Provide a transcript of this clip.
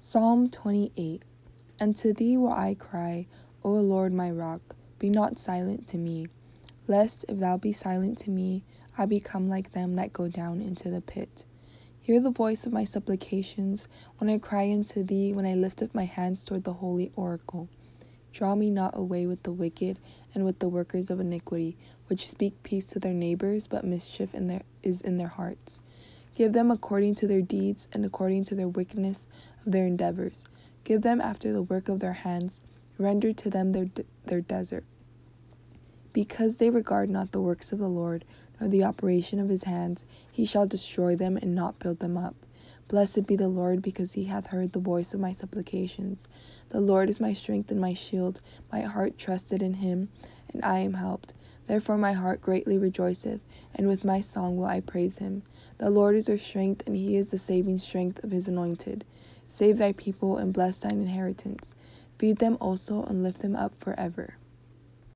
Psalm 28 Unto thee will I cry, O Lord my rock, be not silent to me. Lest, if thou be silent to me, I become like them that go down into the pit. Hear the voice of my supplications when I cry unto thee, when I lift up my hands toward the holy oracle. Draw me not away with the wicked and with the workers of iniquity, which speak peace to their neighbors, but mischief in their, is in their hearts. Give them according to their deeds and according to their wickedness of their endeavors. Give them after the work of their hands. Render to them their, their desert. Because they regard not the works of the Lord, nor the operation of his hands, he shall destroy them and not build them up. Blessed be the Lord, because he hath heard the voice of my supplications. The Lord is my strength and my shield. My heart trusted in him, and I am helped. Therefore my heart greatly rejoiceth, and with my song will I praise him. The Lord is our strength, and he is the saving strength of his anointed. Save thy people and bless thine inheritance. Feed them also and lift them up forever.